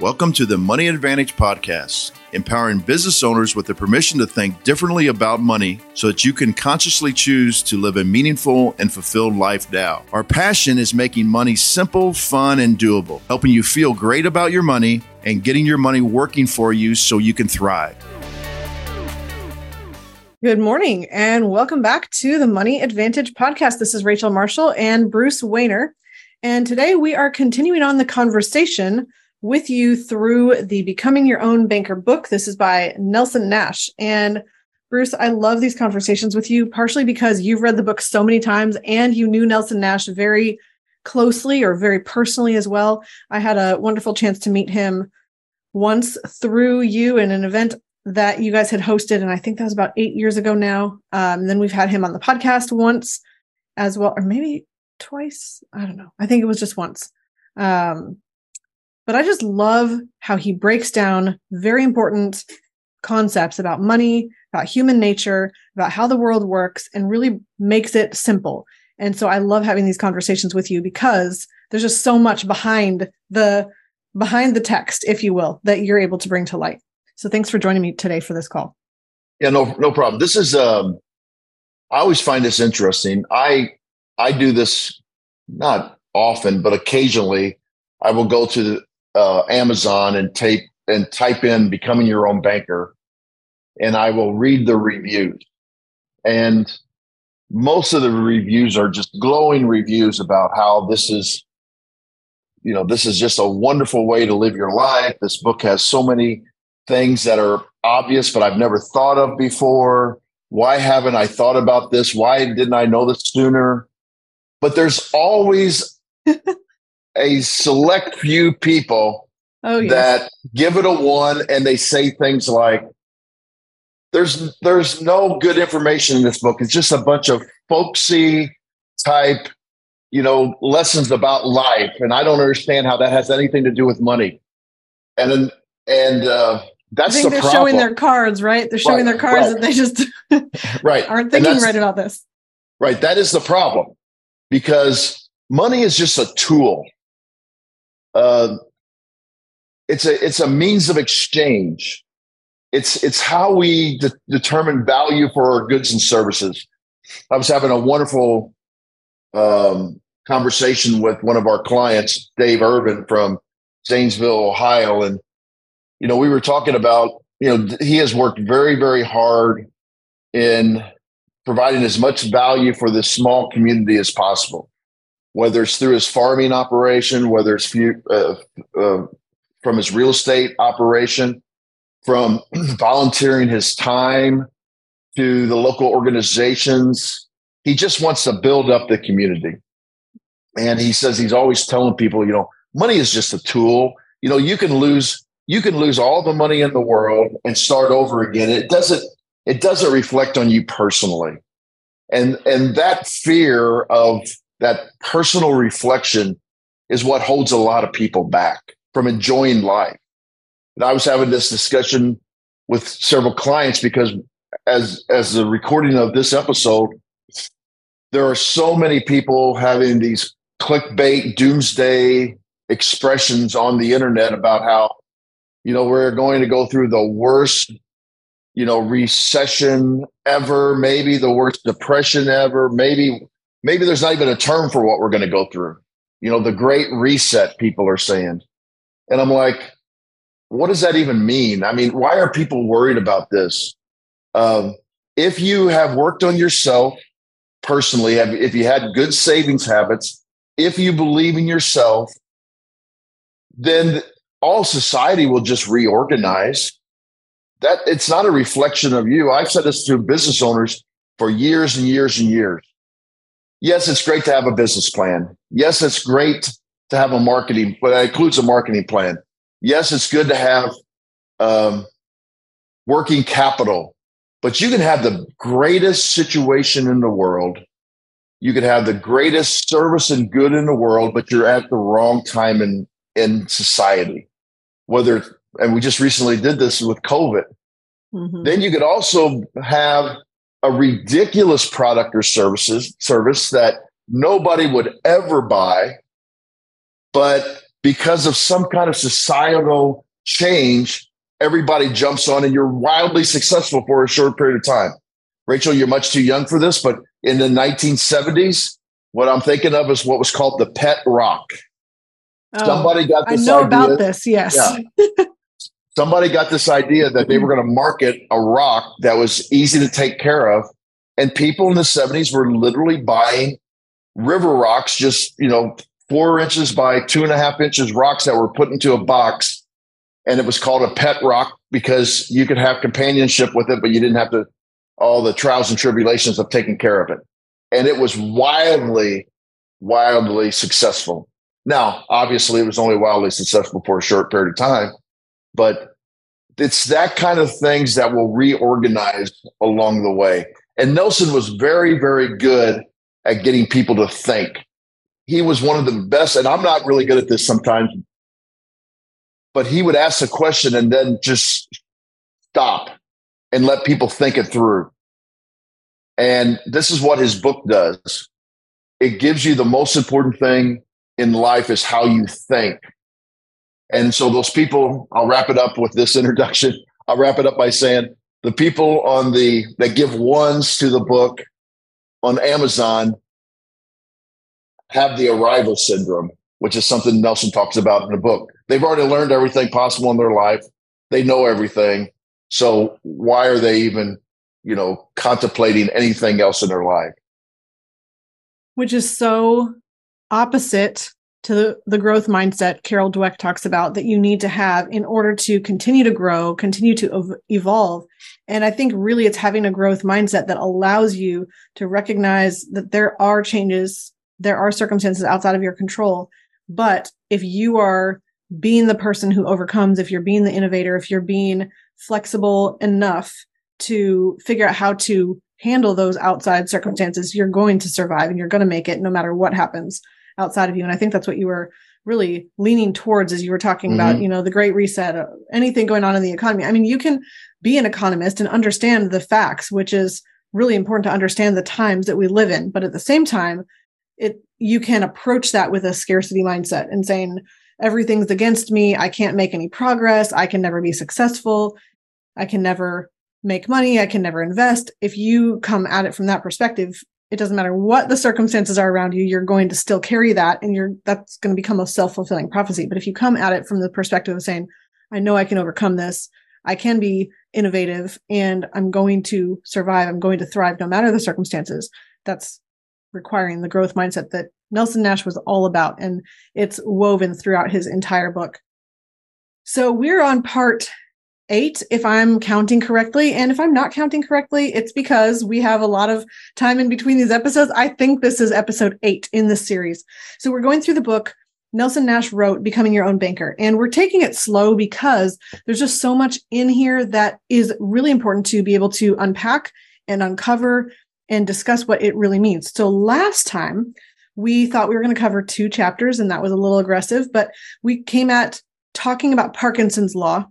Welcome to the Money Advantage Podcast, empowering business owners with the permission to think differently about money so that you can consciously choose to live a meaningful and fulfilled life now. Our passion is making money simple, fun, and doable, helping you feel great about your money and getting your money working for you so you can thrive. Good morning and welcome back to the Money Advantage Podcast. This is Rachel Marshall and Bruce Wehrle. And today we are continuing on the conversation with you through the Becoming Your Own Banker book. This is by Nelson Nash. And Bruce, I love these conversations with you, partially because you've read the book so many times and you knew Nelson Nash very closely or very personally as well. I had a wonderful chance to meet him once through you in an event that you guys had hosted. And I think that was about eight years ago now. Um, then we've had him on the podcast once as well, or maybe twice. I don't know. I think it was just once. Um, but I just love how he breaks down very important concepts about money, about human nature, about how the world works, and really makes it simple. And so I love having these conversations with you because there's just so much behind the behind the text, if you will, that you're able to bring to light. So thanks for joining me today for this call. Yeah, no, no problem. This is um I always find this interesting. I I do this not often, but occasionally I will go to uh, Amazon and tape and type in becoming your own banker, and I will read the reviews. And most of the reviews are just glowing reviews about how this is, you know, this is just a wonderful way to live your life. This book has so many things that are obvious, but I've never thought of before. Why haven't I thought about this? Why didn't I know this sooner? But there's always a select few people oh, yes. that give it a one and they say things like there's there's no good information in this book it's just a bunch of folksy type you know lessons about life and i don't understand how that has anything to do with money and and uh that's I think the their problem. showing their cards, right? They're showing right, their cards right. and they just right. aren't thinking right about this. Right. That is the problem because money is just a tool uh, it's a it's a means of exchange. It's it's how we de- determine value for our goods and services. I was having a wonderful um, conversation with one of our clients, Dave Irvin from Zanesville, Ohio, and you know we were talking about you know he has worked very very hard in providing as much value for this small community as possible whether it's through his farming operation, whether it's few, uh, uh, from his real estate operation, from volunteering his time to the local organizations. He just wants to build up the community. And he says he's always telling people, you know, money is just a tool. You know, you can lose you can lose all the money in the world and start over again. It doesn't it doesn't reflect on you personally. And and that fear of that personal reflection is what holds a lot of people back from enjoying life. And I was having this discussion with several clients because as as the recording of this episode, there are so many people having these clickbait doomsday expressions on the internet about how you know we're going to go through the worst you know recession ever maybe the worst depression ever maybe maybe there's not even a term for what we're going to go through. You know, the great reset people are saying. And I'm like, what does that even mean? I mean, why are people worried about this? Um, if you have worked on yourself personally, if you had good savings habits, if you believe in yourself, then all society will just reorganize. That it's not a reflection of you. I've said this to business owners for years and years and years yes, it's great to have a business plan. Yes, it's great to have a marketing, but that includes a marketing plan. Yes, it's good to have um, working capital, but you can have the greatest situation in the world. You could have the greatest service and good in the world, but you're at the wrong time in, in society. Whether, and we just recently did this with COVID. Mm-hmm. Then you could also have a ridiculous product or services service that nobody would ever buy, but because of some kind of societal change, everybody jumps on and you're wildly successful for a short period of time. Rachel, you're much too young for this, but in the 1970s, what I'm thinking of is what was called the pet rock. Oh, Somebody got this I know idea. about this, yes. Yeah. Somebody got this idea that they were going to market a rock that was easy to take care of. And people in the 70s were literally buying river rocks, just, you know, four inches by two and a half inches rocks that were put into a box. And it was called a pet rock because you could have companionship with it, but you didn't have to all the trials and tribulations of taking care of it. And it was wildly, wildly successful. Now, obviously, it was only wildly successful for a short period of time, but it's that kind of things that will reorganize along the way. And Nelson was very, very good at getting people to think. He was one of the best, and I'm not really good at this sometimes, but he would ask a question and then just stop and let people think it through. And this is what his book does. It gives you the most important thing in life is how you think. And so those people, I'll wrap it up with this introduction. I'll wrap it up by saying the people on the that give ones to the book on Amazon have the arrival syndrome, which is something Nelson talks about in the book. They've already learned everything possible in their life. They know everything. So why are they even, you know, contemplating anything else in their life? Which is so opposite to the, the growth mindset Carol Dweck talks about that you need to have in order to continue to grow, continue to evolve. And I think really it's having a growth mindset that allows you to recognize that there are changes, there are circumstances outside of your control. But if you are being the person who overcomes, if you're being the innovator, if you're being flexible enough to figure out how to handle those outside circumstances, you're going to survive and you're going to make it no matter what happens outside of you. And I think that's what you were really leaning towards as you were talking mm-hmm. about, you know, the great reset, uh, anything going on in the economy. I mean, you can be an economist and understand the facts, which is really important to understand the times that we live in. But at the same time, it you can approach that with a scarcity mindset and saying everything's against me. I can't make any progress. I can never be successful. I can never make money. I can never invest. If you come at it from that perspective, it doesn't matter what the circumstances are around you, you're going to still carry that and you're that's going to become a self-fulfilling prophecy. But if you come at it from the perspective of saying, I know I can overcome this, I can be innovative and I'm going to survive, I'm going to thrive no matter the circumstances. That's requiring the growth mindset that Nelson Nash was all about and it's woven throughout his entire book. So we're on part eight if I'm counting correctly. And if I'm not counting correctly, it's because we have a lot of time in between these episodes. I think this is episode eight in this series. So we're going through the book. Nelson Nash wrote Becoming Your Own Banker. And we're taking it slow because there's just so much in here that is really important to be able to unpack and uncover and discuss what it really means. So last time we thought we were going to cover two chapters and that was a little aggressive, but we came at talking about Parkinson's law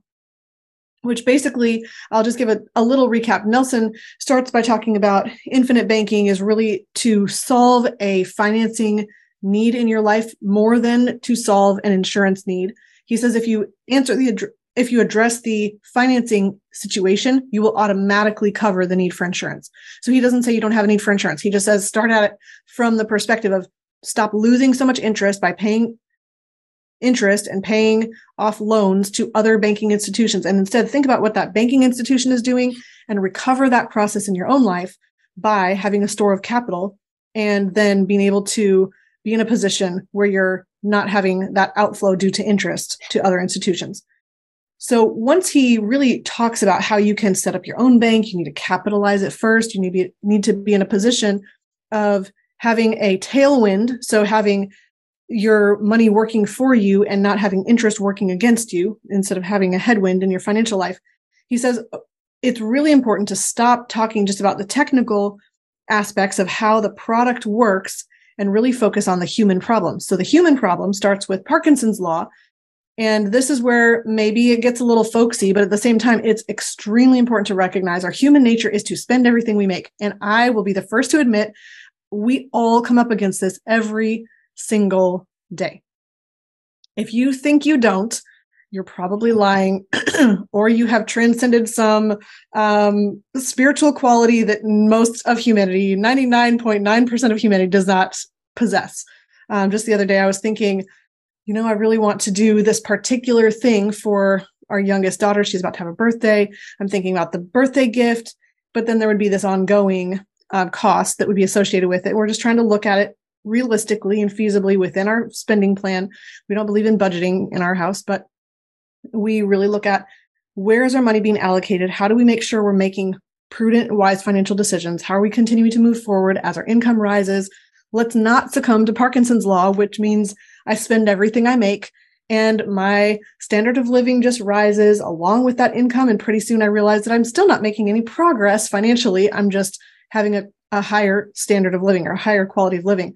which basically I'll just give a, a little recap. Nelson starts by talking about infinite banking is really to solve a financing need in your life more than to solve an insurance need. He says if you answer the if you address the financing situation, you will automatically cover the need for insurance. So he doesn't say you don't have a need for insurance. He just says start at it from the perspective of stop losing so much interest by paying interest and paying off loans to other banking institutions. And instead, think about what that banking institution is doing and recover that process in your own life by having a store of capital and then being able to be in a position where you're not having that outflow due to interest to other institutions. So once he really talks about how you can set up your own bank, you need to capitalize it first. You need to be, need to be in a position of having a tailwind. So having your money working for you and not having interest working against you instead of having a headwind in your financial life. He says it's really important to stop talking just about the technical aspects of how the product works and really focus on the human problem. So the human problem starts with Parkinson's law. And this is where maybe it gets a little folksy, but at the same time, it's extremely important to recognize our human nature is to spend everything we make. And I will be the first to admit we all come up against this every single day. If you think you don't, you're probably lying, or you have transcended some um, spiritual quality that most of humanity, 99.9% of humanity, does not possess. Um, just the other day, I was thinking, you know, I really want to do this particular thing for our youngest daughter. She's about to have a birthday. I'm thinking about the birthday gift, but then there would be this ongoing uh, cost that would be associated with it. We're just trying to look at it realistically and feasibly within our spending plan. We don't believe in budgeting in our house, but we really look at where is our money being allocated? How do we make sure we're making prudent and wise financial decisions? How are we continuing to move forward as our income rises? Let's not succumb to Parkinson's law, which means I spend everything I make and my standard of living just rises along with that income. And pretty soon I realize that I'm still not making any progress financially. I'm just having a, a higher standard of living or a higher quality of living.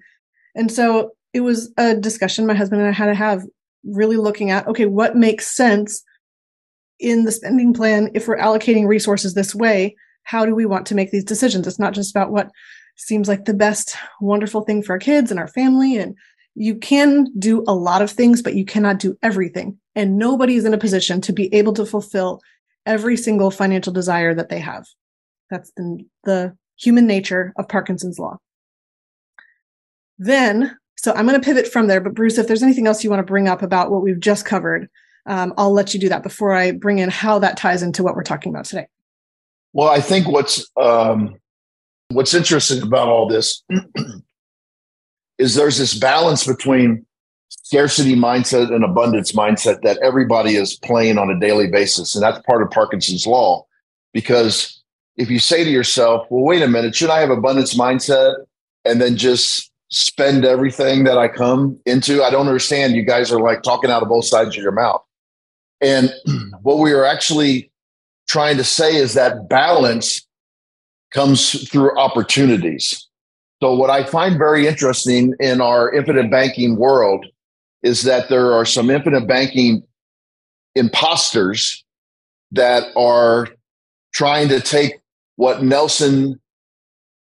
And so it was a discussion my husband and I had to have really looking at okay, what makes sense in the spending plan if we're allocating resources this way? How do we want to make these decisions? It's not just about what seems like the best wonderful thing for our kids and our family and you can do a lot of things but you cannot do everything and nobody is in a position to be able to fulfill every single financial desire that they have that's the, the human nature of parkinson's law then so I'm going to pivot from there. But Bruce, if there's anything else you want to bring up about what we've just covered, um, I'll let you do that before I bring in how that ties into what we're talking about today. Well, I think what's um, what's interesting about all this is there's this balance between scarcity mindset and abundance mindset that everybody is playing on a daily basis, and that's part of Parkinson's law. Because if you say to yourself, "Well, wait a minute, should I have abundance mindset?" and then just spend everything that I come into. I don't understand. You guys are like talking out of both sides of your mouth. And what we are actually trying to say is that balance comes through opportunities. So, what I find very interesting in our infinite banking world is that there are some infinite banking imposters that are trying to take what Nelson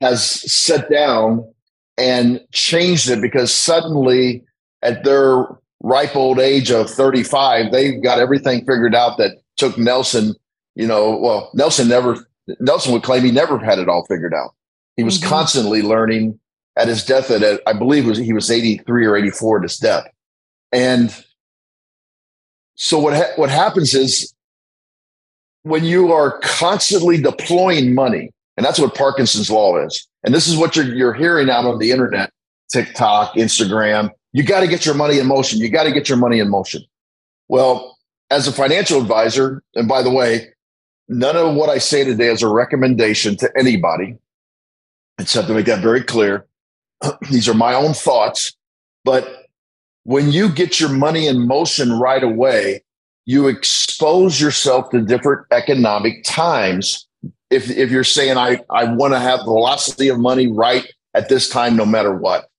has set down and changed it because suddenly at their ripe old age of 35, they've got everything figured out that took Nelson, you know, well, Nelson never, Nelson would claim he never had it all figured out. He was mm-hmm. constantly learning at his death at, I believe was, he was 83 or 84 at his death. And so what, ha- what happens is when you are constantly deploying money, and that's what Parkinson's law is. And this is what you're, you're hearing out on the internet, TikTok, Instagram. You got to get your money in motion. You got to get your money in motion. Well, as a financial advisor, and by the way, none of what I say today is a recommendation to anybody. Have to make that very clear. These are my own thoughts. But when you get your money in motion right away, you expose yourself to different economic times if if you're saying I I want to have the velocity of money right at this time, no matter what.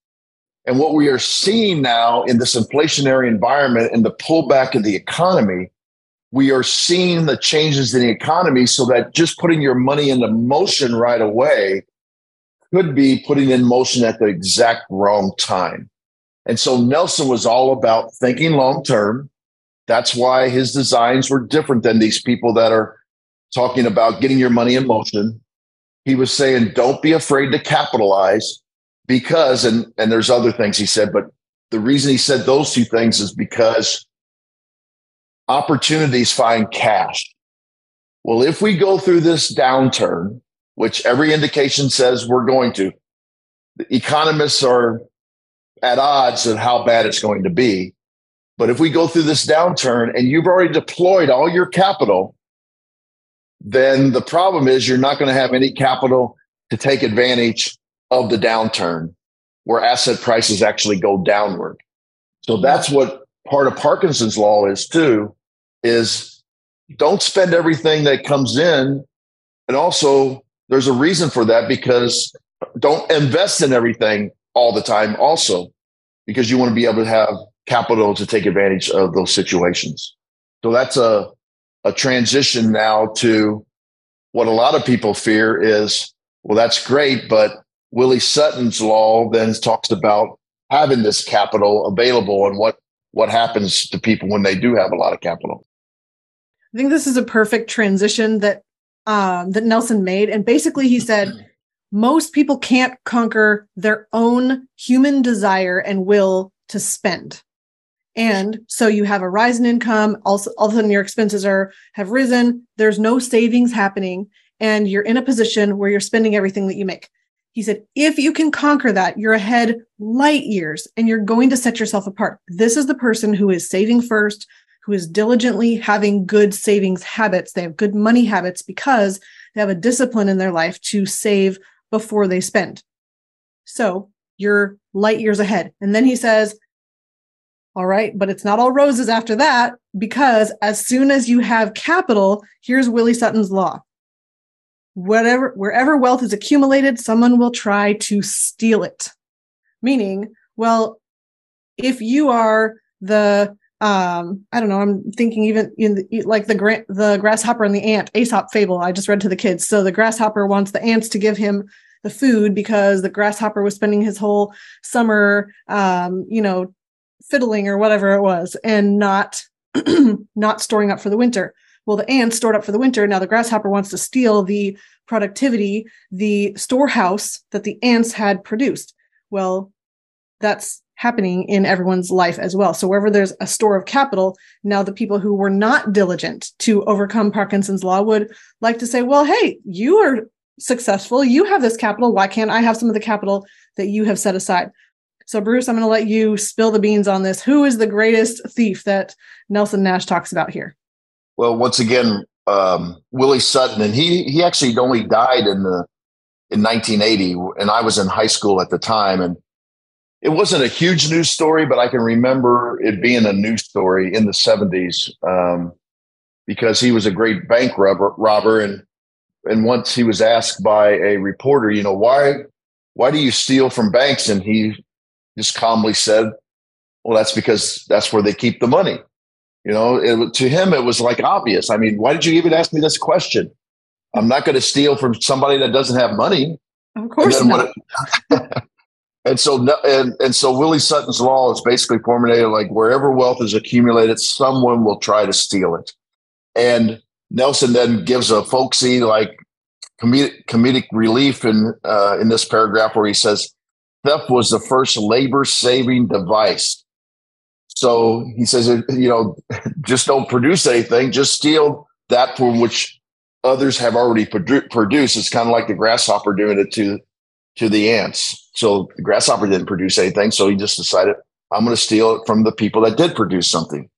And what we are seeing now in this inflationary environment and the pullback of the economy, we are seeing the changes in the economy so that just putting your money into motion right away could be putting in motion at the exact wrong time. And so Nelson was all about thinking long term. That's why his designs were different than these people that are talking about getting your money in motion. He was saying, don't be afraid to capitalize because, and, and there's other things he said, but the reason he said those two things is because opportunities find cash. Well, if we go through this downturn, which every indication says we're going to, the economists are at odds of how bad it's going to be. But if we go through this downturn and you've already deployed all your capital, then the problem is you're not going to have any capital to take advantage of the downturn where asset prices actually go downward. So that's what part of Parkinson's law is too, is don't spend everything that comes in. And also there's a reason for that because don't invest in everything all the time also because you want to be able to have capital to take advantage of those situations. So that's a a transition now to what a lot of people fear is, well, that's great, but Willie Sutton's law then talks about having this capital available and what what happens to people when they do have a lot of capital. I think this is a perfect transition that um, that Nelson made, and basically he said most people can't conquer their own human desire and will to spend. And so you have a rise in income. Also, all of a sudden your expenses are have risen. There's no savings happening, and you're in a position where you're spending everything that you make. He said, if you can conquer that, you're ahead light years and you're going to set yourself apart. This is the person who is saving first, who is diligently having good savings habits. They have good money habits because they have a discipline in their life to save before they spend. So you're light years ahead. And then he says, all right, but it's not all roses after that because as soon as you have capital, here's Willie Sutton's law. Whatever wherever wealth is accumulated someone will try to steal it. Meaning well if you are the um i don't know i'm thinking even in the, like the gra- the grasshopper and the ant aesop fable. I just read to the kids. So the grasshopper wants the ants to give him the food because the grasshopper was spending his whole summer um you know fiddling or whatever it was and not not storing up for the winter well, the ants stored up for the winter. Now the grasshopper wants to steal the productivity, the storehouse that the ants had produced. Well, that's happening in everyone's life as well. So wherever there's a store of capital, now the people who were not diligent to overcome Parkinson's law would like to say, well, hey, you are successful. You have this capital. Why can't I have some of the capital that you have set aside? So, Bruce, I'm going to let you spill the beans on this. Who is the greatest thief that Nelson Nash talks about here? Well, once again, um, Willie Sutton, and he he actually only died in the in 1980, and I was in high school at the time, and it wasn't a huge news story, but I can remember it being a news story in the 70s um, because he was a great bank robber, robber, and and once he was asked by a reporter, you know, why why do you steal from banks? And he just calmly said, "Well, that's because that's where they keep the money." You know, it, to him, it was like obvious. I mean, why did you even ask me this question? I'm not going to steal from somebody that doesn't have money. Of course not. and so, and, and so Willie Sutton's law is basically formulated like wherever wealth is accumulated, someone will try to steal it. And Nelson then gives a folksy, like comedic, comedic relief in, uh, in this paragraph where he says, theft was the first labor saving device so he says, you know, just don't produce anything, just steal that from which others have already produ- produced. It's kind of like the grasshopper doing it to to the ants. So the grasshopper didn't produce anything, so he just decided, I'm going to steal it from the people that did produce something,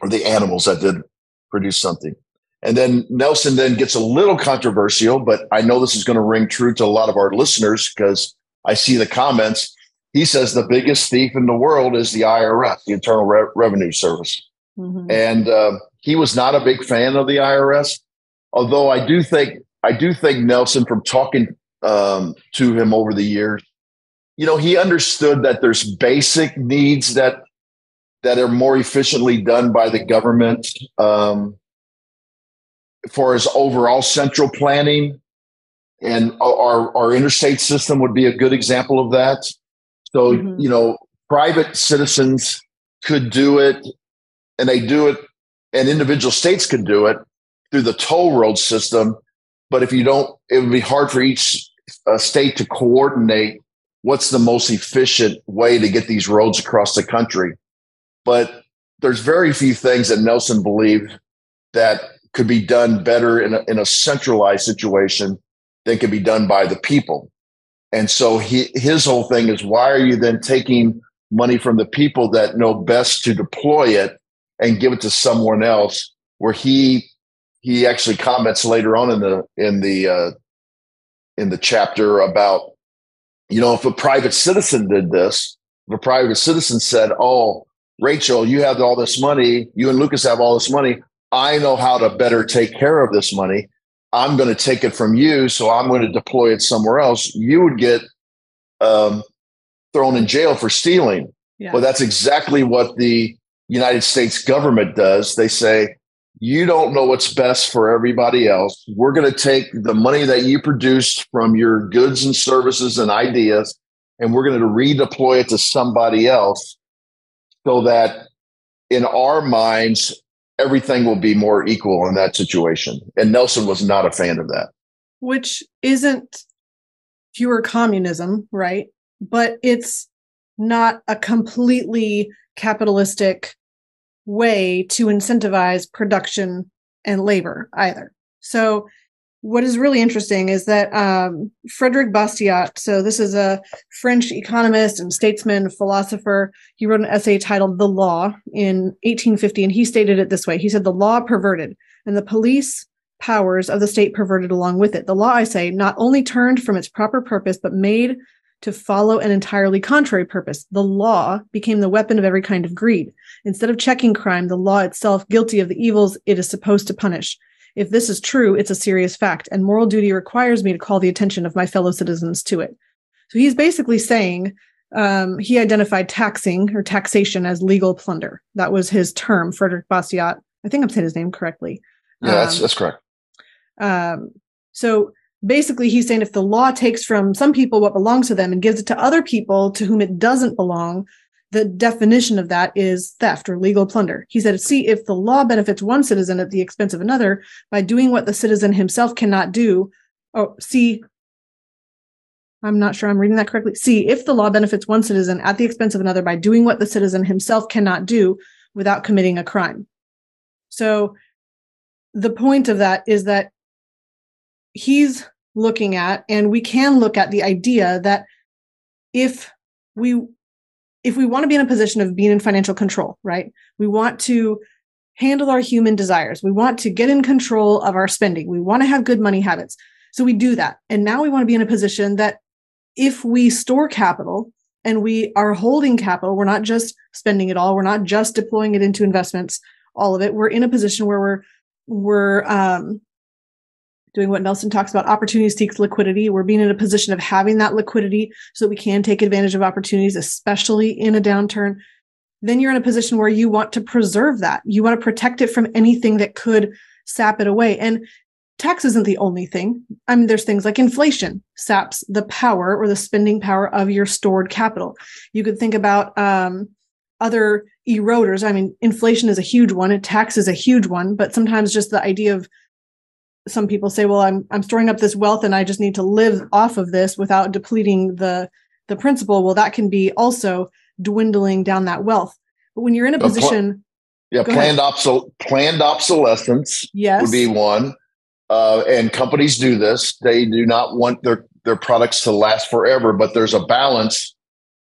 or the animals that did produce something. And then Nelson then gets a little controversial, but I know this is going to ring true to a lot of our listeners because I see the comments he says the biggest thief in the world is the IRS, the Internal Re- Revenue Service. Mm-hmm. And uh, he was not a big fan of the IRS, although I do think I do think Nelson, from talking um, to him over the years, you know, he understood that there's basic needs that that are more efficiently done by the government um, for his overall central planning. And our, our interstate system would be a good example of that. So, mm-hmm. you know, private citizens could do it and they do it, and individual states could do it through the toll road system. But if you don't, it would be hard for each uh, state to coordinate what's the most efficient way to get these roads across the country. But there's very few things that Nelson believed that could be done better in a, in a centralized situation than can be done by the people. And so he, his whole thing is why are you then taking money from the people that know best to deploy it and give it to someone else where he he actually comments later on in the in the uh, in the chapter about you know if a private citizen did this if a private citizen said oh rachel you have all this money. You and lucas have all this money. I know how to better take care of this money I'm going to take it from you, so I'm going to deploy it somewhere else. You would get um, thrown in jail for stealing. Yeah. Well, that's exactly what the United States government does. They say, you don't know what's best for everybody else. We're going to take the money that you produced from your goods and services and ideas, and we're going to redeploy it to somebody else so that in our minds, everything will be more equal in that situation. And Nelson was not a fan of that. Which isn't pure communism, right? But it's not a completely capitalistic way to incentivize production and labor either. So what is really interesting is that um, Frederick Bastiat, so this is a French economist and statesman, philosopher. He wrote an essay titled The Law in 1850, and he stated it this way He said, The law perverted, and the police powers of the state perverted along with it. The law, I say, not only turned from its proper purpose, but made to follow an entirely contrary purpose. The law became the weapon of every kind of greed. Instead of checking crime, the law itself, guilty of the evils it is supposed to punish. If this is true, it's a serious fact, and moral duty requires me to call the attention of my fellow citizens to it. So he's basically saying um, he identified taxing or taxation as legal plunder. That was his term, Frederick Bastiat. I think I'm saying his name correctly. Yeah, um, that's, that's correct. Um, so basically, he's saying if the law takes from some people what belongs to them and gives it to other people to whom it doesn't belong, the definition of that is theft or legal plunder. He said, see, if the law benefits one citizen at the expense of another by doing what the citizen himself cannot do, oh, see, I'm not sure I'm reading that correctly. See, if the law benefits one citizen at the expense of another by doing what the citizen himself cannot do without committing a crime. So the point of that is that he's looking at, and we can look at the idea that if we if we want to be in a position of being in financial control, right? We want to handle our human desires. We want to get in control of our spending. We want to have good money habits. So we do that. And now we want to be in a position that if we store capital and we are holding capital, we're not just spending it all, we're not just deploying it into investments, all of it. We're in a position where we're we're um, doing what Nelson talks about opportunity seeks liquidity. We're being in a position of having that liquidity so that we can take advantage of opportunities, especially in a downturn. Then you're in a position where you want to preserve that. You want to protect it from anything that could sap it away. And tax isn't the only thing. I mean, there's things like inflation saps the power or the spending power of your stored capital. You could think about um, other eroders. I mean, inflation is a huge one, and tax is a huge one, but sometimes just the idea of some people say, well, I'm I'm storing up this wealth and I just need to live off of this without depleting the the principal. Well, that can be also dwindling down that wealth. But when you're in a position, yeah, planned obsol- planned obsolescence yes. would be one. Uh, and companies do this. They do not want their their products to last forever, but there's a balance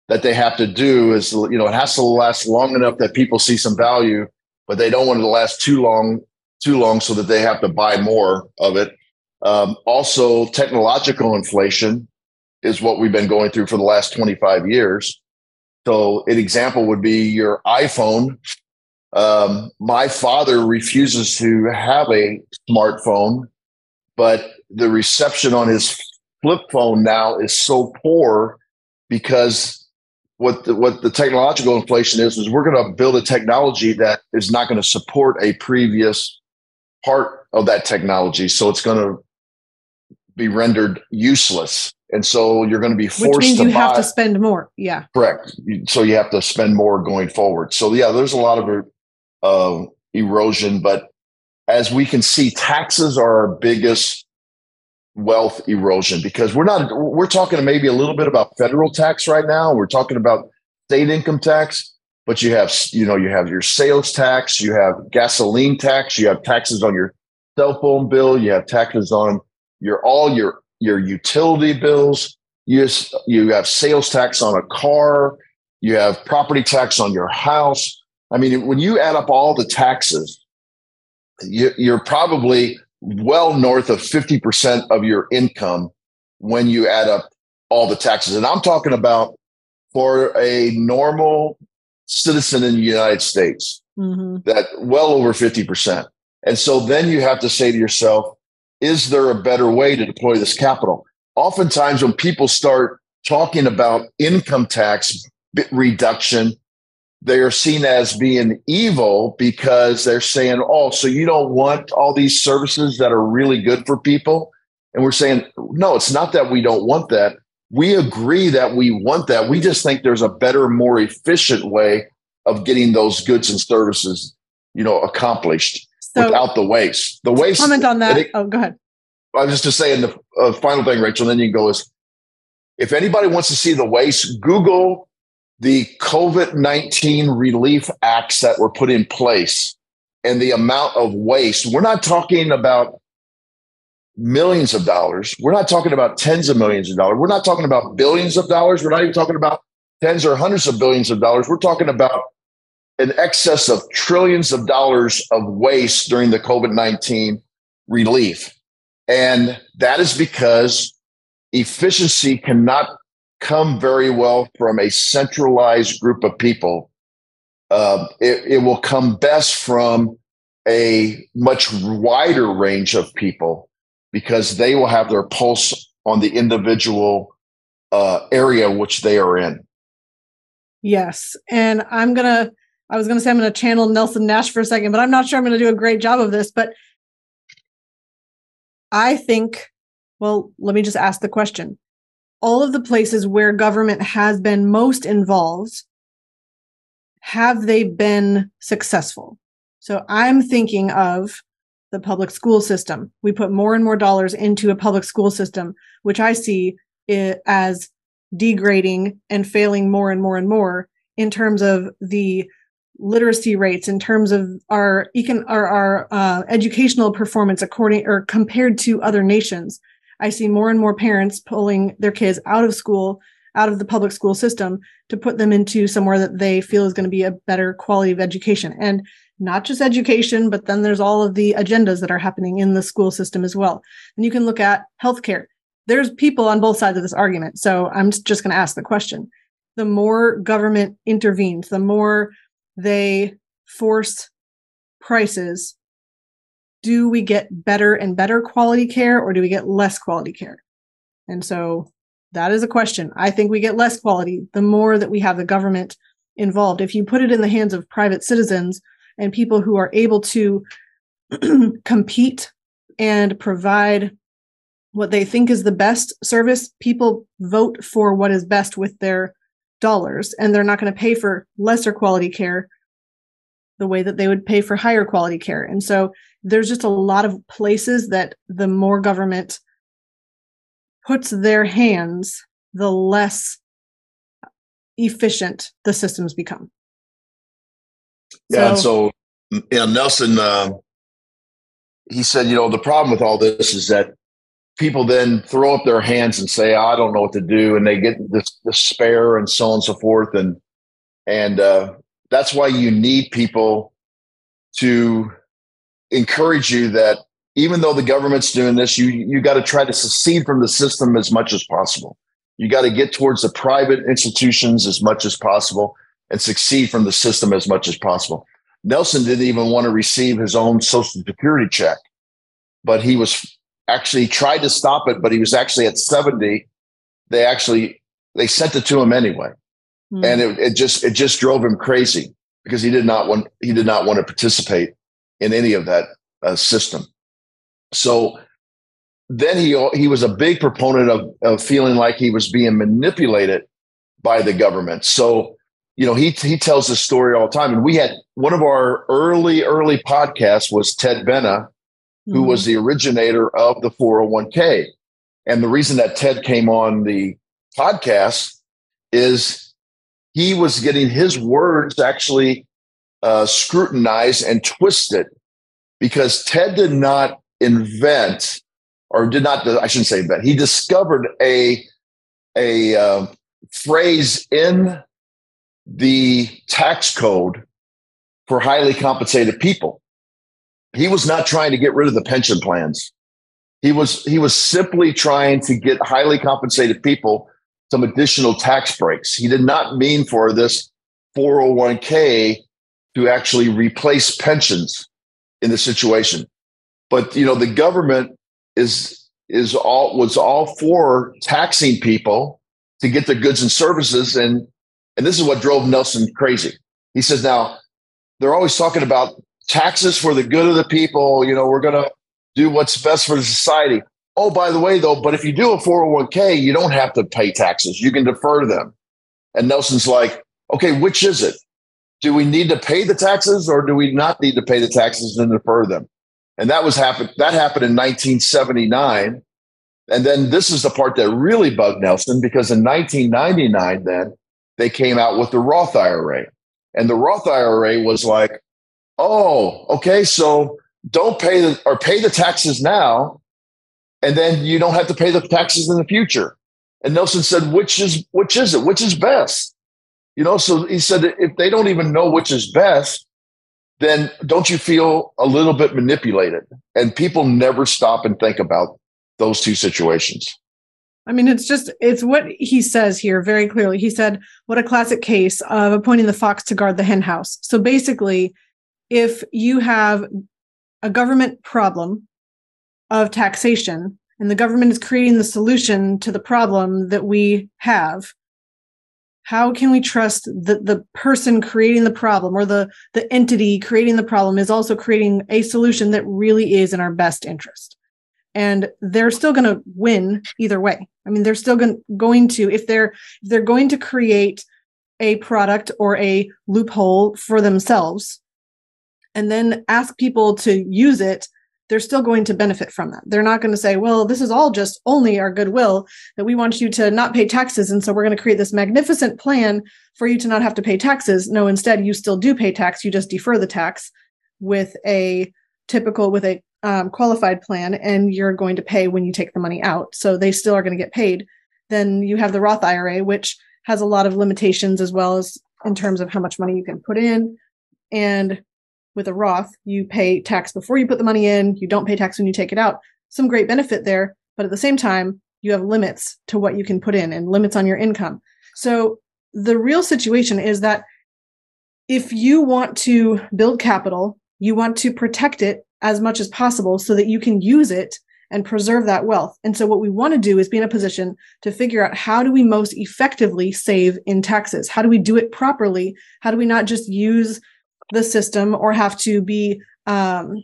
that they have to do. Is you know it has to last long enough that people see some value, but they don't want it to last too long too long so that they have to buy more of it. Um, also, technological inflation is what we've been going through for the last 25 years. So, an example would be your iPhone. Um, my father refuses to have a smartphone, but the reception on his flip phone now is so poor because what the, what the technological inflation is is we're going to build a technology that is not going to support a previous part of that technology. So it's going to be rendered useless. And so you're going to be forced Which means to you buy. have to spend more. Yeah. Correct. So you have to spend more going forward. So yeah, there's a lot of uh, erosion, but as we can see, taxes are our biggest wealth erosion because we're not, we're talking maybe a little bit about federal tax right now. We're talking about state income tax but you have you know you have your sales tax you have gasoline tax you have taxes on your cell phone bill you have taxes on your all your your utility bills. You you have sales tax on a car. You have property tax on your house. I mean when you add up all the taxes you, you're probably well north of 50% of your income when you add up all the taxes. And i'm talking about for a normal citizen in the United States, mm-hmm. that well over 50%. And so then you have to say to yourself, is there a better way to deploy this capital? Oftentimes, when people start talking about income tax reduction, they are seen as being evil because they're saying, oh, so you don't want all these services that are really good for people? And we're saying, no, it's not that we don't want that we agree that we want that. We just think there's a better, more efficient way of getting those goods and services, you know, accomplished so, without the waste. The waste. Comment on that. It, oh, go ahead. I was just to say, in the uh, final thing, Rachel, and then you can go is if anybody wants to see the waste, Google the COVID 19 relief acts that were put in place and the amount of waste. We're not talking about millions of dollars. We're not talking about tens of millions of dollars. We're not talking about billions of dollars. We're not even talking about tens or hundreds of billions of dollars. We're talking about an excess of trillions of dollars of waste during the COVID 19 relief. And that is because efficiency cannot come very well from a centralized group of people. Uh, it, it will come best from a much wider range of people because they will have their pulse on the individual uh, area which they are in. Yes. And I'm going to, I was going to say I'm going to channel Nelson Nash for a second, but I'm not sure I'm going to do a great job of this. But I think, well, let me just ask the question. All of the places where government has been most involved, have they been successful? So I'm thinking of the public school system. We put more and more dollars into a public school system, which I see as degrading and failing more and more and more in terms of the literacy rates, in terms of our econ- our, our uh, educational performance according or compared to other nations. I see more and more parents pulling their kids out of school, out of the public school system to put them into somewhere that they feel is going to be a better quality of education. And not just education, but then there's all of the agendas that are happening in the school system as well. And you can look at healthcare. There's people on both sides of this argument. So I'm just going to ask the question. The more government intervenes, the more they force prices, do we get better and better quality care or do we get less quality care? And so that is a question. I think we get less quality the more that we have the government involved. If you put it in the hands of private citizens, and people who are able to compete and provide what they think is the best service, people vote for what is best with their dollars, and they're not going to pay for lesser quality care the way that they would pay for higher quality care. And so there's just a lot of places that the more government puts their hands, the less efficient the systems become. Yeah, and so know, Nelson, uh, he said, you know, the problem with all this is that people then throw up their hands and say, I don't know what to do, and they get this despair and so on and so forth, and and uh, that's why you need people to encourage you that even though the government's doing this, you you got to try to secede from the system as much as possible. You got to get towards the private institutions as much as possible and succeed from the system as much as possible. Nelson didn't even want to receive his own social security check, but he was actually tried to stop it, but he was actually at 70. They actually, they sent it to him anyway. Mm. And it, it just, it just drove him crazy because he did not want, he did not want to participate in any of that uh, system. So then he, he was a big proponent of, of feeling like he was being manipulated by the government. So you know, he he tells this story all the time. And we had one of our early early podcasts was Ted Benna, who mm-hmm. was the originator of the 401k. And the reason that Ted came on the podcast is he was getting his words actually uh, scrutinized and twisted because Ted did not invent or did not I shouldn't say invent. He discovered a a uh, phrase in the tax code for highly compensated people. He was not trying to get rid of the pension plans. He was he was simply trying to get highly compensated people some additional tax breaks. He did not mean for this 401k to actually replace pensions in the situation. But you know, the government is is all was all for taxing people to get the goods and services and and this is what drove Nelson crazy. He says, now they're always talking about taxes for the good of the people. You know, we're going to do what's best for the society. Oh, by the way, though, but if you do a 401k, you don't have to pay taxes. You can defer them. And Nelson's like, okay, which is it? do we need to pay the taxes or do we not need to pay the taxes and defer them? And that was happen that happened in 1979. And then this is the part that really bugged Nelson because in 1999, then they came out with the Roth IRA. And the Roth IRA was like, oh, okay, so don't pay the or pay the taxes now, and then you don't have to pay the taxes in the future. And Nelson said, which is which is it? Which is best? You know, so he said if they don't even know which is best, then don't you feel a little bit manipulated? And people never stop and think about those two situations. I mean, it's just, it's what he says here very clearly. He said, what a classic case of appointing the fox to guard the hen house. So basically, if you have a government problem of taxation and the government is creating the solution to the problem that we have, how can we trust that the person creating the problem or the the entity creating the problem is also creating a solution that really is in our best interest and they're still going to win either way i mean they're still going, going to if they're if they're going to create a product or a loophole for themselves and then ask people to use it they're still going to benefit from that. They're not going to say, well, this is all just only our goodwill that we want you to not pay taxes. And so we're going to create this magnificent plan for you to not have to pay taxes. No, instead, you still do pay tax. You just defer the tax with a typical, with a um, qualified plan, and you're going to pay when you take the money out. So they still are going to get paid. Then you have the Roth IRA, which has a lot of limitations as well as in terms of how much money you can put in. And with a Roth, you pay tax before you put the money in, you don't pay tax when you take it out. Some great benefit there, but at the same time, you have limits to what you can put in and limits on your income. So the real situation is that if you want to build capital, you want to protect it as much as possible so that you can use it and preserve that wealth. And so what we want to do is be in a position to figure out how do we most effectively save in taxes? How do we do it properly? How do we not just use the system or have to be um,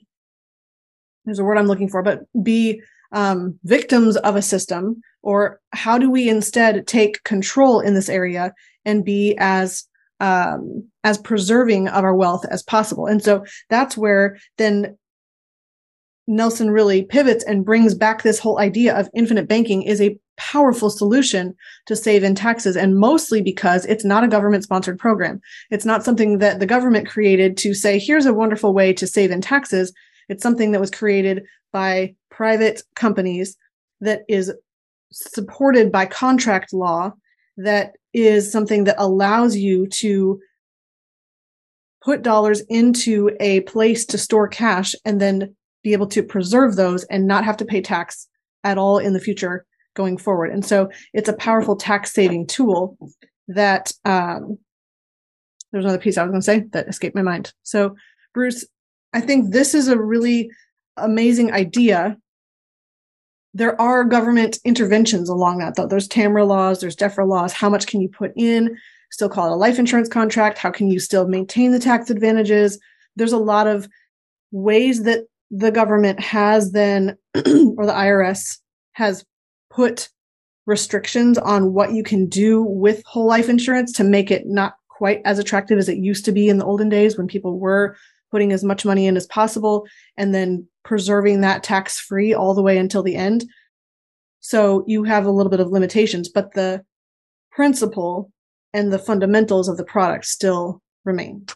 there's a word I'm looking for, but be um, victims of a system, or how do we instead take control in this area and be as um, as preserving of our wealth as possible? And so that's where then Nelson really pivots and brings back this whole idea of infinite banking is a powerful solution to save in taxes and mostly because it's not a government sponsored program. It's not something that the government created to say, here's a wonderful way to save in taxes. It's something that was created by private companies that is supported by contract law that is something that allows you to put dollars into a place to store cash and then be able to preserve those and not have to pay tax at all in the future going forward. And so it's a powerful tax saving tool that um, there's another piece I was going to say that escaped my mind. So, Bruce, I think this is a really amazing idea. There are government interventions along that, though. There's TAMRA laws, there's DEFRA laws. How much can you put in? Still call it a life insurance contract? How can you still maintain the tax advantages? There's a lot of ways that the government has then, or the IRS has put restrictions on what you can do with whole life insurance to make it not quite as attractive as it used to be in the olden days when people were putting as much money in as possible and then preserving that tax free all the way until the end. So you have a little bit of limitations, but the principle and the fundamentals of the product still remain.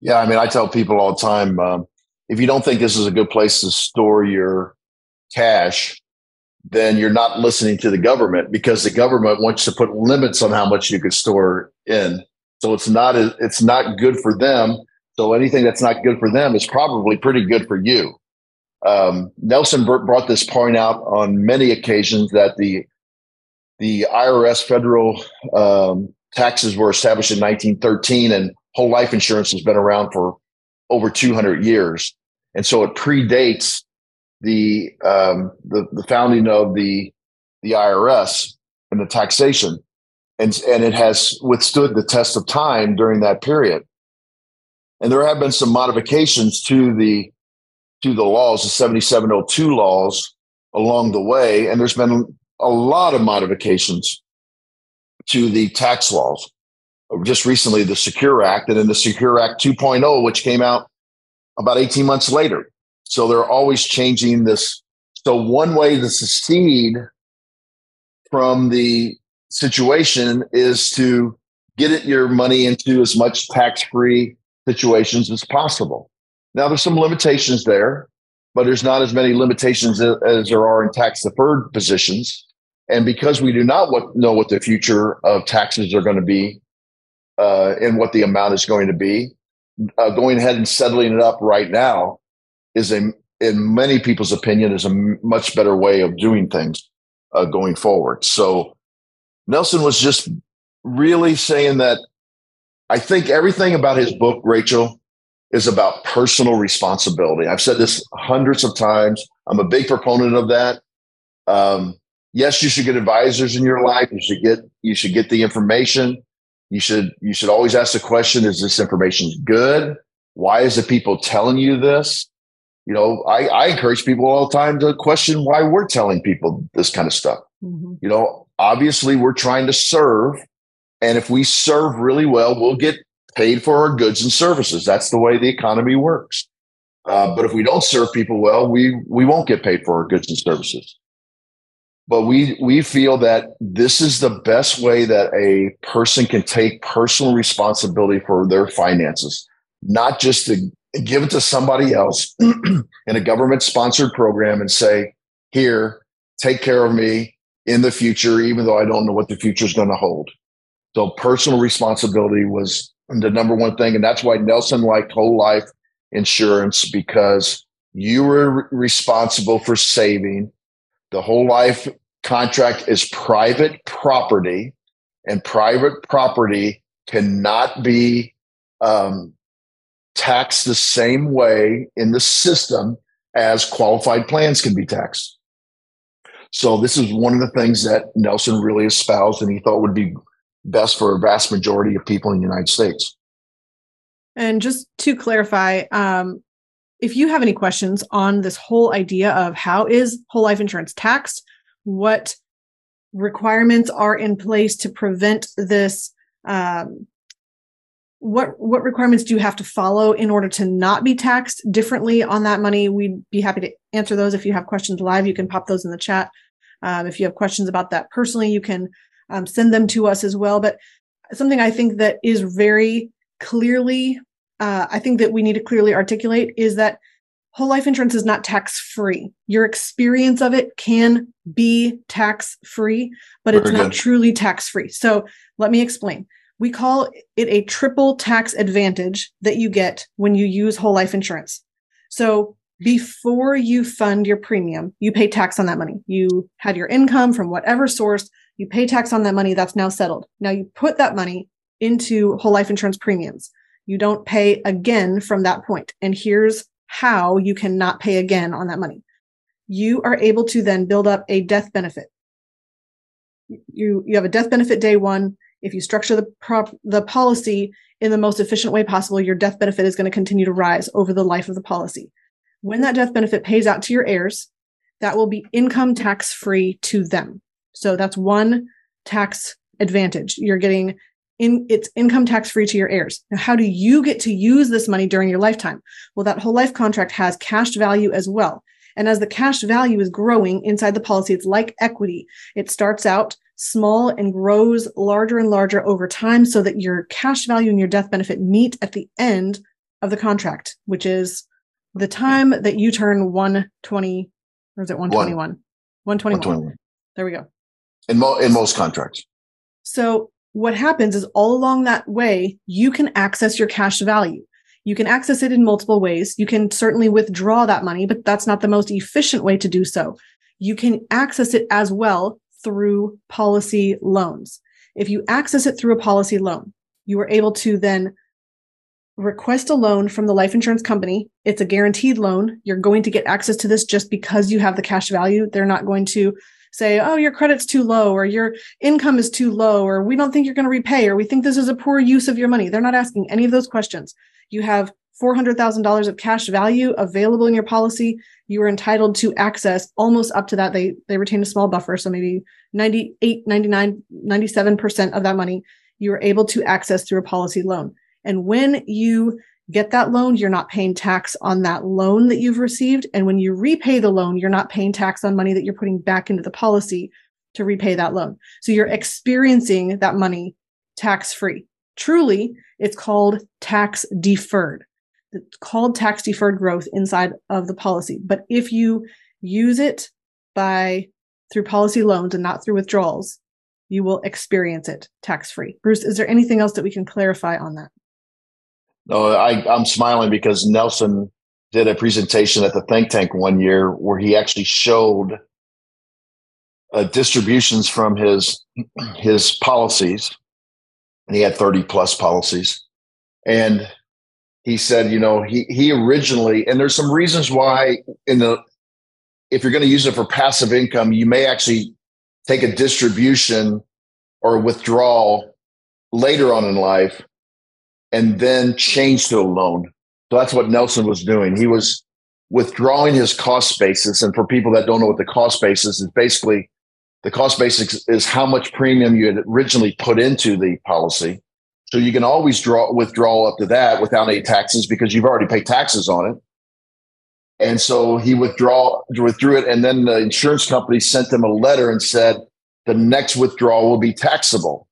Yeah, I mean, I tell people all the time um, if you don't think this is a good place to store your cash, then you're not listening to the government because the government wants to put limits on how much you could store in. So it's not it's not good for them. So anything that's not good for them is probably pretty good for you. Um, Nelson brought this point out on many occasions that the the IRS federal um, taxes were established in 1913, and whole life insurance has been around for over 200 years, and so it predates the um, the, the founding of the the IRS and the taxation, and and it has withstood the test of time during that period. And there have been some modifications to the to the laws, the 7702 laws along the way, and there's been a lot of modifications to the tax laws. Just recently the Secure Act and then the Secure Act 2.0, which came out about 18 months later. So they're always changing this. So one way to succeed from the situation is to get it, your money into as much tax-free situations as possible. Now there's some limitations there, but there's not as many limitations as there are in tax deferred positions. And because we do not know what the future of taxes are going to be uh, and what the amount is going to be, uh, going ahead and settling it up right now is a, in many people's opinion, is a much better way of doing things uh, going forward. So Nelson was just really saying that I think everything about his book, Rachel, is about personal responsibility. I've said this hundreds of times. I'm a big proponent of that. Um, yes, you should get advisors in your life. You should get you should get the information. You should you should always ask the question: Is this information good? Why is the people telling you this? You know, I, I encourage people all the time to question why we're telling people this kind of stuff. Mm-hmm. You know, obviously we're trying to serve, and if we serve really well, we'll get paid for our goods and services. That's the way the economy works. Uh, but if we don't serve people well, we we won't get paid for our goods and services. But we we feel that this is the best way that a person can take personal responsibility for their finances, not just to give it to somebody else in a government sponsored program and say, "Here, take care of me in the future," even though I don't know what the future is going to hold. So personal responsibility was the number one thing. And that's why Nelson liked whole life insurance because you were responsible for saving. The whole life contract is private property, and private property cannot be um, taxed the same way in the system as qualified plans can be taxed. So this is one of the things that Nelson really espoused and he thought would be best for a vast majority of people in the United States. And just to clarify, um, if you have any questions on this whole idea of how is whole life insurance taxed, what requirements are in place to prevent this, um, what what requirements do you have to follow in order to not be taxed differently on that money? We'd be happy to answer those. If you have questions live, you can pop those in the chat. Um, if you have questions about that personally, you can um, send them to us as well. But something I think that is very clearly, uh, I think that we need to clearly articulate is that whole life insurance is not tax free. Your experience of it can be tax free, but very it's not truly tax free. So let me explain. We call it a triple tax advantage that you get when you use whole life insurance. So before you fund your premium, you pay tax on that money. You had your income from whatever source you pay tax on that money that's now settled. Now you put that money into whole life insurance premiums. You don't pay again from that point. And here's how you cannot pay again on that money. You are able to then build up a death benefit. You, you have a death benefit day one. If you structure the prop, the policy in the most efficient way possible, your death benefit is going to continue to rise over the life of the policy. When that death benefit pays out to your heirs, that will be income tax free to them. So that's one tax advantage. You're getting in it's income tax free to your heirs. Now, how do you get to use this money during your lifetime? Well, that whole life contract has cash value as well. And as the cash value is growing inside the policy, it's like equity. It starts out small and grows larger and larger over time so that your cash value and your death benefit meet at the end of the contract, which is the time that you turn 120 or is it 121? 121. 121. There we go in, mo- in most contracts. So what happens is all along that way, you can access your cash value. You can access it in multiple ways. You can certainly withdraw that money, but that's not the most efficient way to do so. You can access it as well through policy loans. If you access it through a policy loan, you are able to then request a loan from the life insurance company. It's a guaranteed loan. You're going to get access to this just because you have the cash value. They're not going to say, oh, your credit's too low or your income is too low or we don't think you're going to repay or we think this is a poor use of your money. They're not asking any of those questions. You have $400,000 of cash value available in your policy. You are entitled to access almost up to that. They, they retain a small buffer. So maybe 98, 99, 97% of that money you are able to access through a policy loan. And when you get that loan, you're not paying tax on that loan that you've received. And when you repay the loan, you're not paying tax on money that you're putting back into the policy to repay that loan. So you're experiencing that money tax free. Truly, it's called tax deferred. It's called tax deferred growth inside of the policy. But if you use it by through policy loans and not through withdrawals, you will experience it tax free. Bruce, is there anything else that we can clarify on that? No, I, I'm smiling because Nelson did a presentation at the think tank one year where he actually showed uh, distributions from his his policies, and he had 30 plus policies, and he said, you know, he he originally, and there's some reasons why in the if you're going to use it for passive income, you may actually take a distribution or withdrawal later on in life and then change to a loan. So that's what Nelson was doing. He was withdrawing his cost basis. And for people that don't know what the cost basis is, basically the cost basis is how much premium you had originally put into the policy. So you can always draw withdraw up to that without any taxes because you've already paid taxes on it. And so he withdraw withdrew it, and then the insurance company sent him a letter and said the next withdrawal will be taxable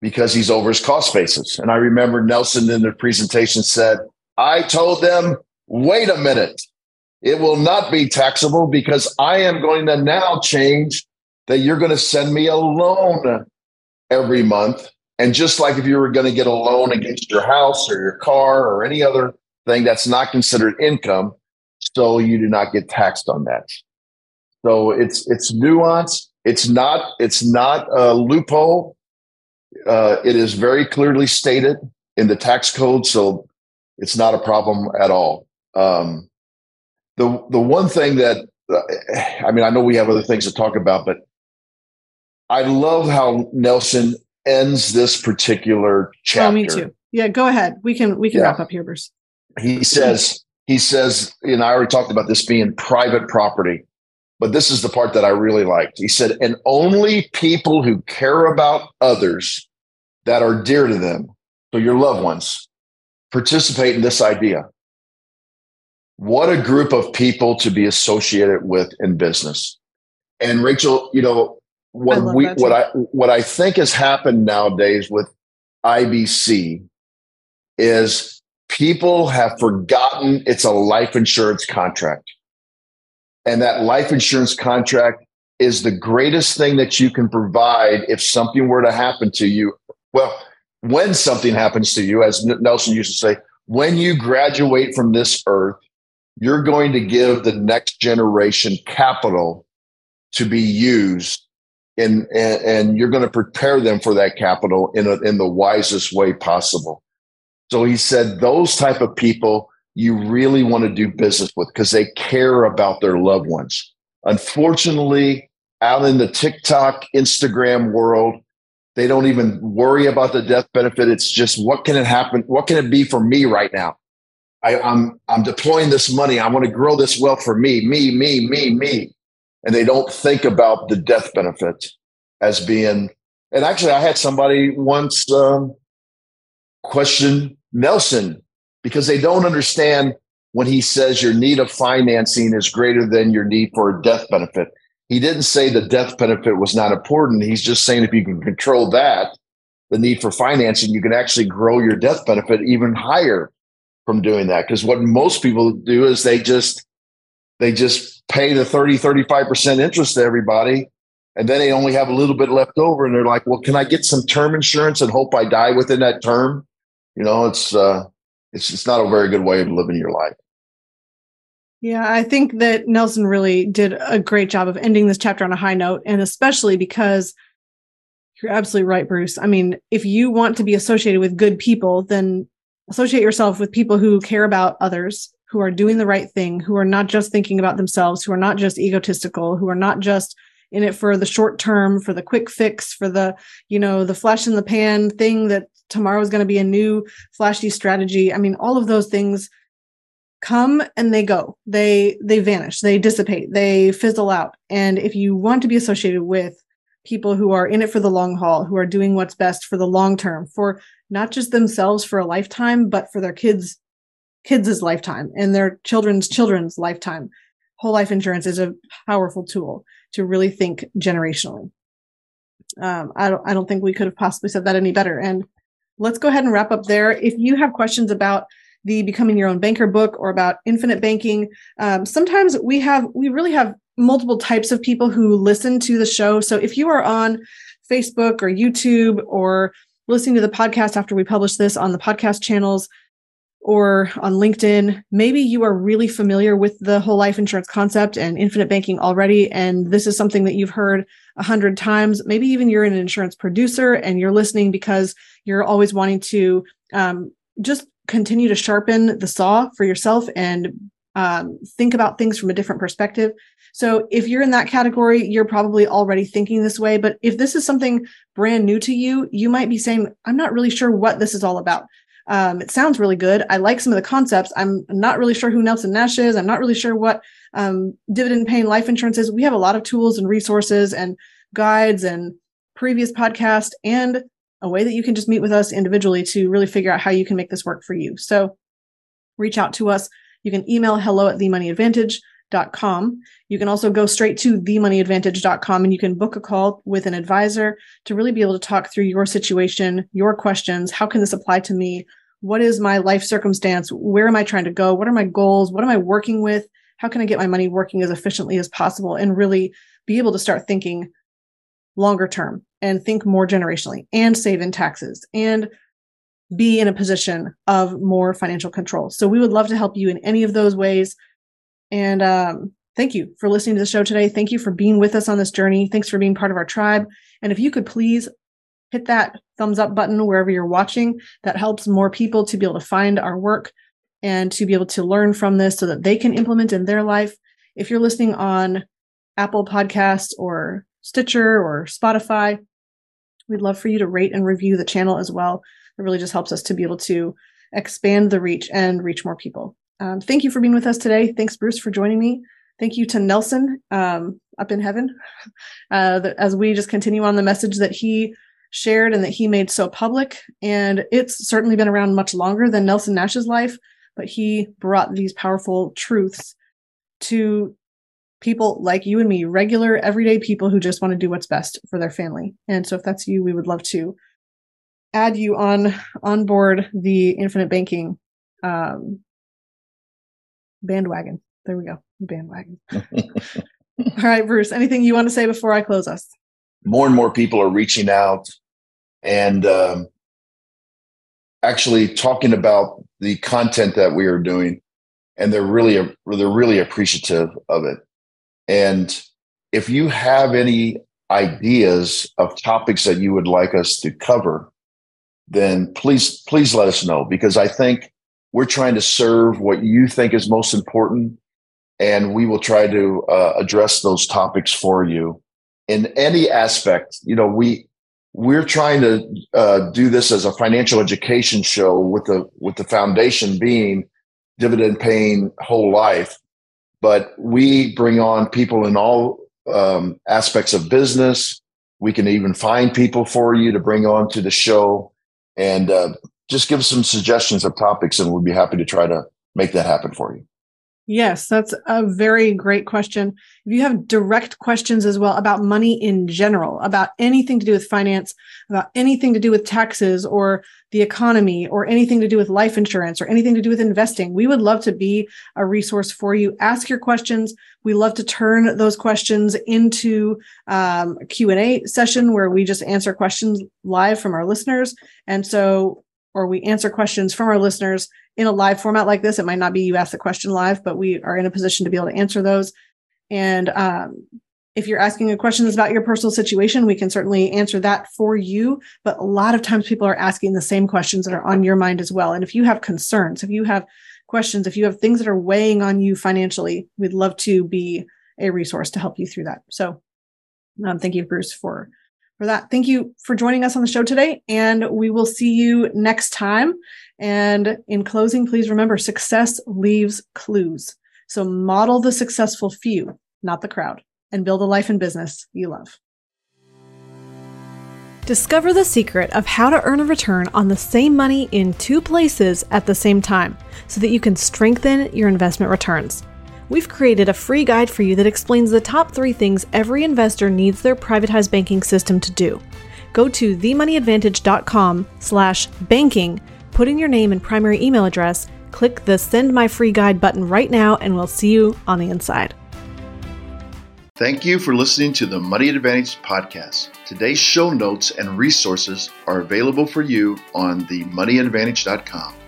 because he's over his cost basis. And I remember Nelson in the presentation said, I told them, wait a minute, it will not be taxable because I am going to now change that you're going to send me a loan every month. And just like if you were going to get a loan against your house or your car or any other thing that's not considered income, so you do not get taxed on that. So it's it's nuance. It's not it's not a loophole uh, it is very clearly stated in the tax code, so it's not a problem at all. Um, the the one thing that uh, I mean, I know we have other things to talk about, but I love how Nelson ends this particular chapter. Oh, me too. Yeah, go ahead. We can we can yeah. wrap up here, Bruce. He says he says, and I already talked about this being private property. But this is the part that I really liked. He said, and only people who care about others that are dear to them, so your loved ones, participate in this idea. What a group of people to be associated with in business. And Rachel, you know, what we what I what I think has happened nowadays with IBC is people have forgotten it's a life insurance contract. And that life insurance contract is the greatest thing that you can provide if something were to happen to you. Well, when something happens to you, as Nelson used to say, when you graduate from this earth, you're going to give the next generation capital to be used in, and, and you're going to prepare them for that capital in, a, in the wisest way possible. So he said those type of people you really want to do business with because they care about their loved ones. Unfortunately, out in the TikTok, Instagram world, they don't even worry about the death benefit. It's just what can it happen? What can it be for me right now? I, am I'm, I'm deploying this money. I want to grow this wealth for me, me, me, me, me. And they don't think about the death benefit as being. And actually, I had somebody once um, question Nelson because they don't understand when he says your need of financing is greater than your need for a death benefit. He didn't say the death benefit was not important. He's just saying if you can control that, the need for financing, you can actually grow your death benefit even higher from doing that. Because what most people do is they just they just pay the 30, 35% interest to everybody. And then they only have a little bit left over. And they're like, well, can I get some term insurance and hope I die within that term? You know, it's uh it's it's not a very good way of living your life. Yeah, I think that Nelson really did a great job of ending this chapter on a high note, and especially because you're absolutely right, Bruce. I mean, if you want to be associated with good people, then associate yourself with people who care about others, who are doing the right thing, who are not just thinking about themselves, who are not just egotistical, who are not just in it for the short term, for the quick fix, for the, you know, the flash in the pan thing that tomorrow is going to be a new flashy strategy. I mean, all of those things come and they go. They they vanish, they dissipate, they fizzle out. And if you want to be associated with people who are in it for the long haul, who are doing what's best for the long term, for not just themselves for a lifetime, but for their kids' kids' lifetime and their children's children's lifetime. Whole life insurance is a powerful tool to really think generationally. Um, I don't I don't think we could have possibly said that any better. And let's go ahead and wrap up there. If you have questions about the becoming your own banker book or about infinite banking. Um, sometimes we have we really have multiple types of people who listen to the show. So if you are on facebook or youtube or listening to the podcast after we publish this on the podcast channels or on linkedin maybe you are really familiar with the whole life insurance concept and infinite banking already. And this is something that you've heard a hundred times. Maybe even you're an insurance producer and you're listening because you're always wanting to um, just continue to sharpen the saw for yourself and um, think about things from a different perspective. So if you're in that category, you're probably already thinking this way. But if this is something brand new to you, you might be saying, I'm not really sure what this is all about. Um, it sounds really good. I like some of the concepts. I'm not really sure who Nelson Nash is. I'm not really sure what um, dividend paying life insurance is. We have a lot of tools and resources and guides and previous podcast and a way that you can just meet with us individually to really figure out how you can make this work for you. So reach out to us. You can email hello at themoneyadvantage.com. You can also go straight to themoneyadvantage.com and you can book a call with an advisor to really be able to talk through your situation, your questions. How can this apply to me? What is my life circumstance? Where am I trying to go? What are my goals? What am I working with? How can I get my money working as efficiently as possible and really be able to start thinking longer term and think more generationally and save in taxes and be in a position of more financial control. So we would love to help you in any of those ways. And um, thank you for listening to the show today. Thank you for being with us on this journey. Thanks for being part of our tribe. And if you could please hit that thumbs up button wherever you're watching, that helps more people to be able to find our work and to be able to learn from this so that they can implement in their life. If you're listening on Apple Podcasts or Stitcher or Spotify, We'd love for you to rate and review the channel as well. It really just helps us to be able to expand the reach and reach more people. Um, thank you for being with us today. Thanks, Bruce, for joining me. Thank you to Nelson um, up in heaven uh, as we just continue on the message that he shared and that he made so public. And it's certainly been around much longer than Nelson Nash's life, but he brought these powerful truths to people like you and me, regular, everyday people who just want to do what's best for their family. And so if that's you, we would love to add you on on board the infinite banking um, bandwagon. There we go. Bandwagon. All right, Bruce, anything you want to say before I close us? More and more people are reaching out and um, actually talking about the content that we are doing and they're really they're really appreciative of it and if you have any ideas of topics that you would like us to cover, then please, please let us know because I think we're trying to serve what you think is most important. And we will try to uh, address those topics for you in any aspect. You know, we, we're trying to uh, do this as a financial education show with the, with the foundation being dividend paying whole life but we bring on people in all um, aspects of business. We can even find people for you to bring on to the show and uh, just give some suggestions of topics, and we'll be happy to try to make that happen for you. Yes, that's a very great question. If you have direct questions as well about money in general, about anything to do with finance, about anything to do with taxes or the economy or anything to do with life insurance or anything to do with investing, we would love to be a resource for you. Ask your questions. We love to turn those questions into um, a Q&A session where we just answer questions live from our listeners. And so, or we answer questions from our listeners in a live format like this, it might not be you ask the question live, but we are in a position to be able to answer those. And um, if you're asking a question about your personal situation, we can certainly answer that for you. But a lot of times people are asking the same questions that are on your mind as well. And if you have concerns, if you have questions, if you have things that are weighing on you financially, we'd love to be a resource to help you through that. So um, thank you, Bruce, for for that. Thank you for joining us on the show today, and we will see you next time. And in closing, please remember success leaves clues. So model the successful few, not the crowd, and build a life and business you love. Discover the secret of how to earn a return on the same money in two places at the same time so that you can strengthen your investment returns. We've created a free guide for you that explains the top three things every investor needs their privatized banking system to do. Go to themoneyadvantage.com slash banking, put in your name and primary email address, click the send my free guide button right now, and we'll see you on the inside. Thank you for listening to the Money Advantage podcast. Today's show notes and resources are available for you on themoneyadvantage.com.